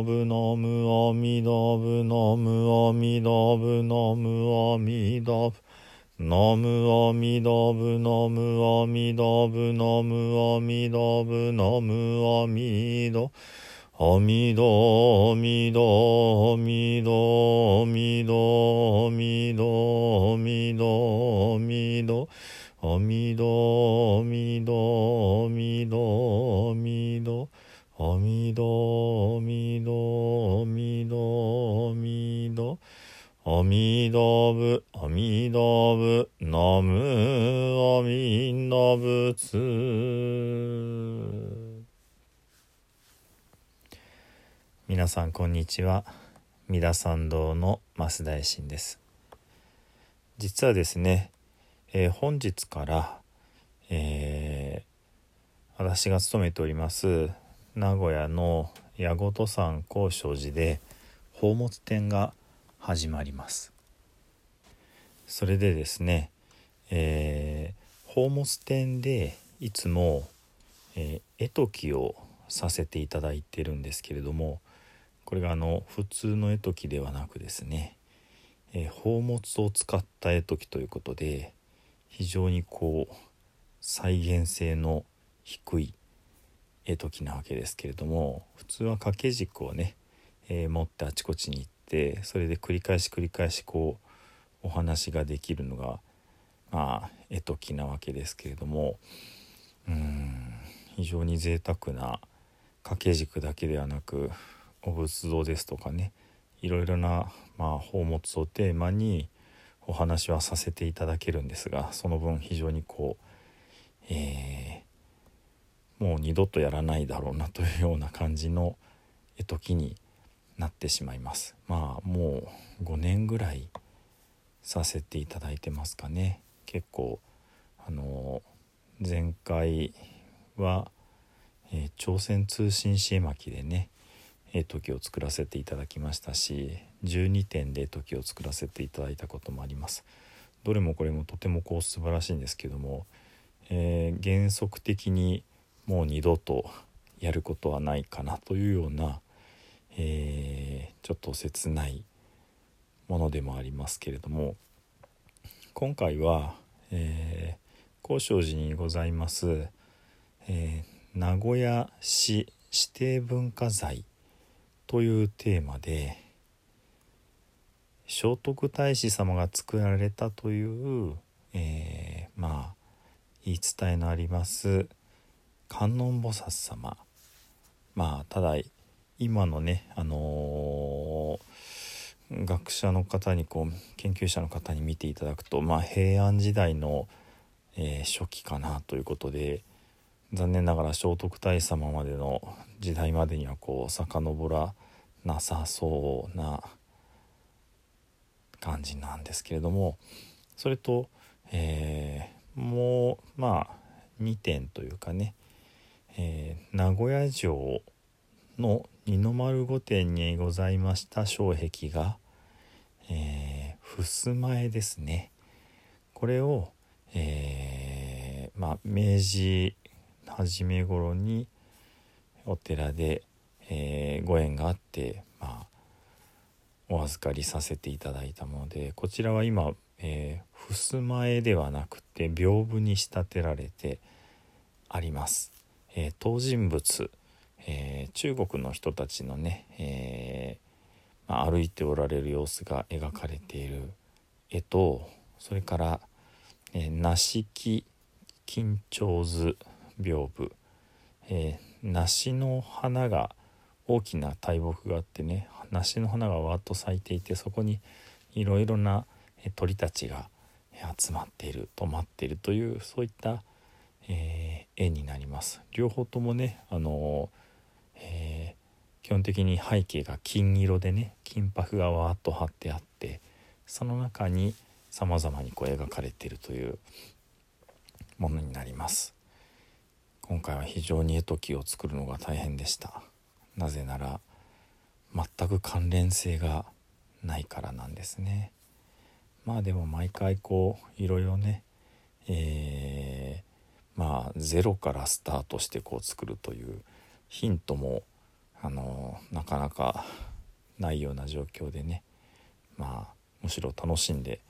ナムアミダブナムアミダブナムアミダブナムアミダブナムアミダブナムアミダブナムアミダブナムアミダ阿弥陀阿弥陀阿弥陀阿弥陀阿弥陀阿弥陀阿弥陀阿弥陀阿弥陀阿弥陀阿おみどおみどおみどおみど。おみどぶおみどぶのむおみのぶつ。皆さんこんにちは。三田参道の増大臣です。実はですね、えー、本日から、えー、私が勤めております名古屋の矢事山高尚寺で宝物展が始まります。それでですね、えー、宝物展でいつも、えー、絵解きをさせていただいてるんですけれどもこれがあの普通の絵解きではなくですね、えー、宝物を使った絵解きということで非常にこう再現性の低い絵解きなわけですけれども普通は掛け軸をね、えー、持ってあちこちに行ってそれで繰り返し繰り返しこうお話ができるのがまあ絵解きなわけですけれどもうん非常に贅沢な掛け軸だけではなくお仏像ですとかねいろいろな、まあ、宝物をテーマにお話はさせていただけるんですがその分非常にこう、えー、もう二度とやらないだろうなというような感じの絵解きになってしまいます。まあもう5年ぐらいさせていただいてますかね。結構あの前回は、えー、朝鮮通信市絵巻でね絵解きを作らせていただきましたし12点で絵解きを作らせていただいたこともあります。どれもこれもとてもこう素晴らしいんですけども、えー、原則的にもう二度とやることはないかなというような、えー、ちょっと切ないものでもありますけれども今回は、えー、高尚寺にございます、えー、名古屋市指定文化財というテーマで聖徳太子様が作られたという、えー、まあ言い伝えのあります観音菩薩様。まあただ今のねあのー、学者の方にこう研究者の方に見ていただくとまあ平安時代の、えー、初期かなということで残念ながら聖徳太子様までの時代までにはこう遡らなさそうな感じなんですけれどもそれと、えー、もうまあ2点というかね、えー、名古屋城の二の丸御殿にございました障壁が、えー、襖絵ですねこれを、えー、まあ明治初め頃にお寺で、えー、ご縁があって、まあ、お預かりさせていただいたものでこちらは今、えー、襖絵ではなくて屏風に仕立てられてあります。えー、当人物、えー、中国の人たちのね、えまあ、歩いておられる様子が描かれている絵とそれから、え梨木金鳥図屏風、えー、梨の花が大きな大木があってね梨の花がわっと咲いていてそこにいろいろな鳥たちが集まっている止まっているというそういった、えー、絵になります。両方ともねあのー、えー、基本的に背景が金色でね金箔がわーっと貼ってあってその中にさまざまにこう描かれているというものになります。今回は非常に絵解きを作るのが大変でした。なぜなら全く関連性がないからなんですね。まあでも毎回こういろいろねえー、まあゼロからスタートしてこう作るというヒントもあのなかなかないような状況でねまあむしろ楽しんで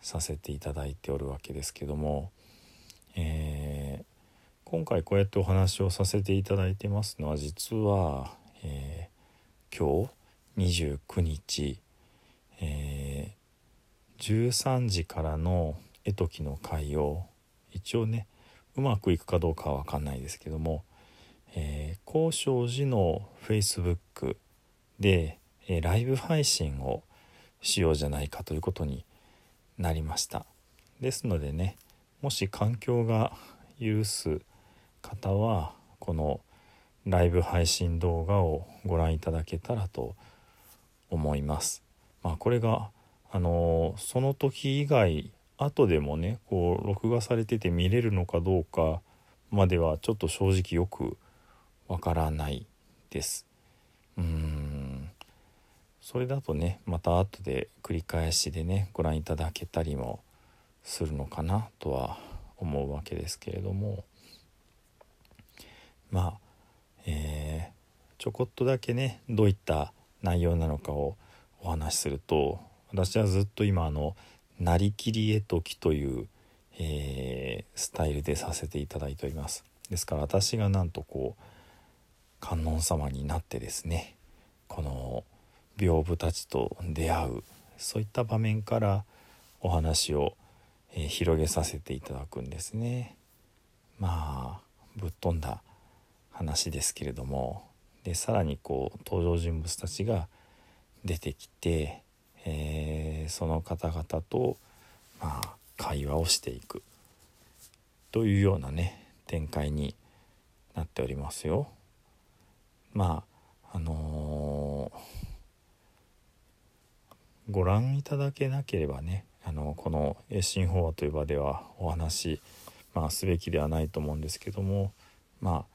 させていただいておるわけですけども、えー、今回こうやってお話をさせていただいてますのは実は、えー、今日29日、えー、13時からの絵解きの会を一応ねうまくいくかどうかは分かんないですけども、えー、高尚寺の Facebook で、えー、ライブ配信をしようじゃないかということになりましたですのでねもし環境が許す方はこのライブ配信動画をご覧いただけたらと思います。まあ、これがあのその時以外後でもねこう録画されてて見れるのかどうかまではちょっと正直よくわからないです。うんそれだとねまた後で繰り返しでねご覧いただけたりもするのかなとは思うわけですけれどもまあ、えー、ちょこっとだけねどういった内容なのかをお話しすると私はずっと今あの「なりきり絵解き」という、えー、スタイルでさせていただいております。ですから私がなんとこう観音様になってですねこの屏風たちと出会うそういった場面からお話を、えー、広げさせていただくんですね。まあぶっ飛んだ話ですけれども。でさらにこう登場人物たちが出てきて、えー、その方々と、まあ、会話をしていくというようなね展開になっておりますよ。まああのー、ご覧いただけなければねあのこの「越神法話」という場ではお話、まあ、すべきではないと思うんですけどもまあ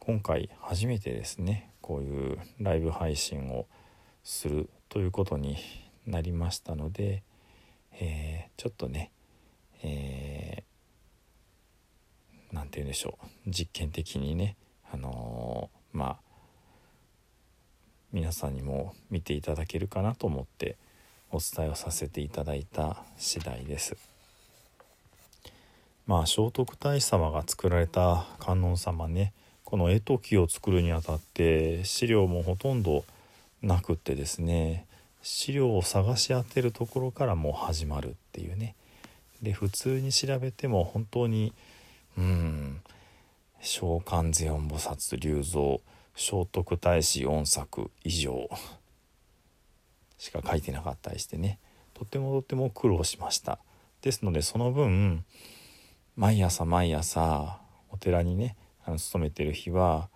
今回初めてですねこういうライブ配信をするということになりましたので、えー、ちょっとね何、えー、て言うんでしょう実験的にねあのー、まあ皆さんにも見ていただけるかなと思ってお伝えをさせていただいた次第です。まあ聖徳太子様が作られた観音様ねこの絵解きを作るにあたって資料もほとんどなくってですね資料を探し当てるところからもう始まるっていうね。で普通に調べても本当にうん召喚ゼオン菩薩龍蔵聖徳太子4作以上しか書いてなかったりしてね。とてもとても苦労しました。ですのでその分毎朝毎朝お寺にねあの勤めてる日は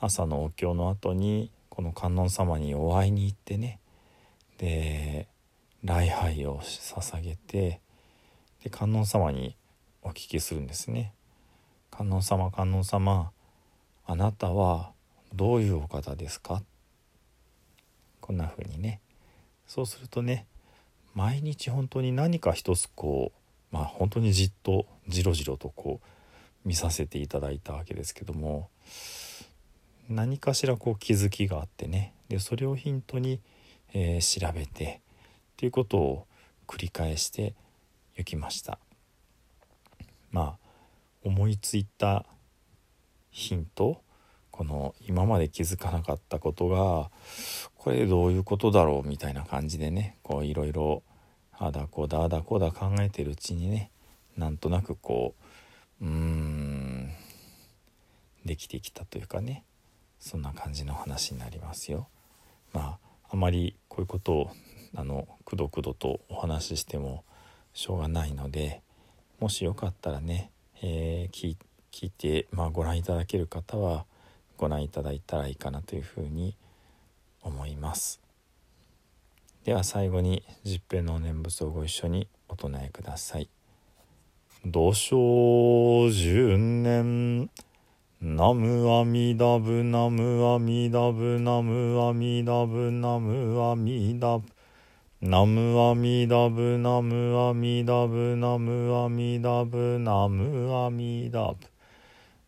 朝のお経の後にこの観音様にお会いに行ってねで礼拝を捧げてで観音様にお聞きするんですね。観音様観音様あなたはどういうお方ですか？こんな風にねそうするとね毎日本当に何か一つこうまあ本当にじっとじろじろとこう見させていただいたわけですけども何かしらこう気づきがあってね。でそれをヒントに、えー、調べてっていうことを繰り返していきました。まあ思いついたヒントこの今まで気づかなかったことがこれどういうことだろうみたいな感じでねこういろいろあだこうだあだこだ考えてるうちにねなんとなくこううーんできてきたというかね。そんな感じの話になりますよ。まああまりこういうことをあのくどくどとお話ししてもしょうがないのでもしよかったらね、えー、聞いて、まあ、ご覧いただける方はご覧いただいたらいいかなというふうに思います。では最後に十平の念仏をご一緒にお唱えください。土生十年ナムアミダブナムアミダブナムアミダブナムアミダブ。ナムアミダブナムアミダブナムアミダブナムアミダブ。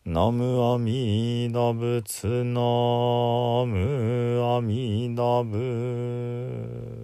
ナムアミダ仏ナムアミダ仏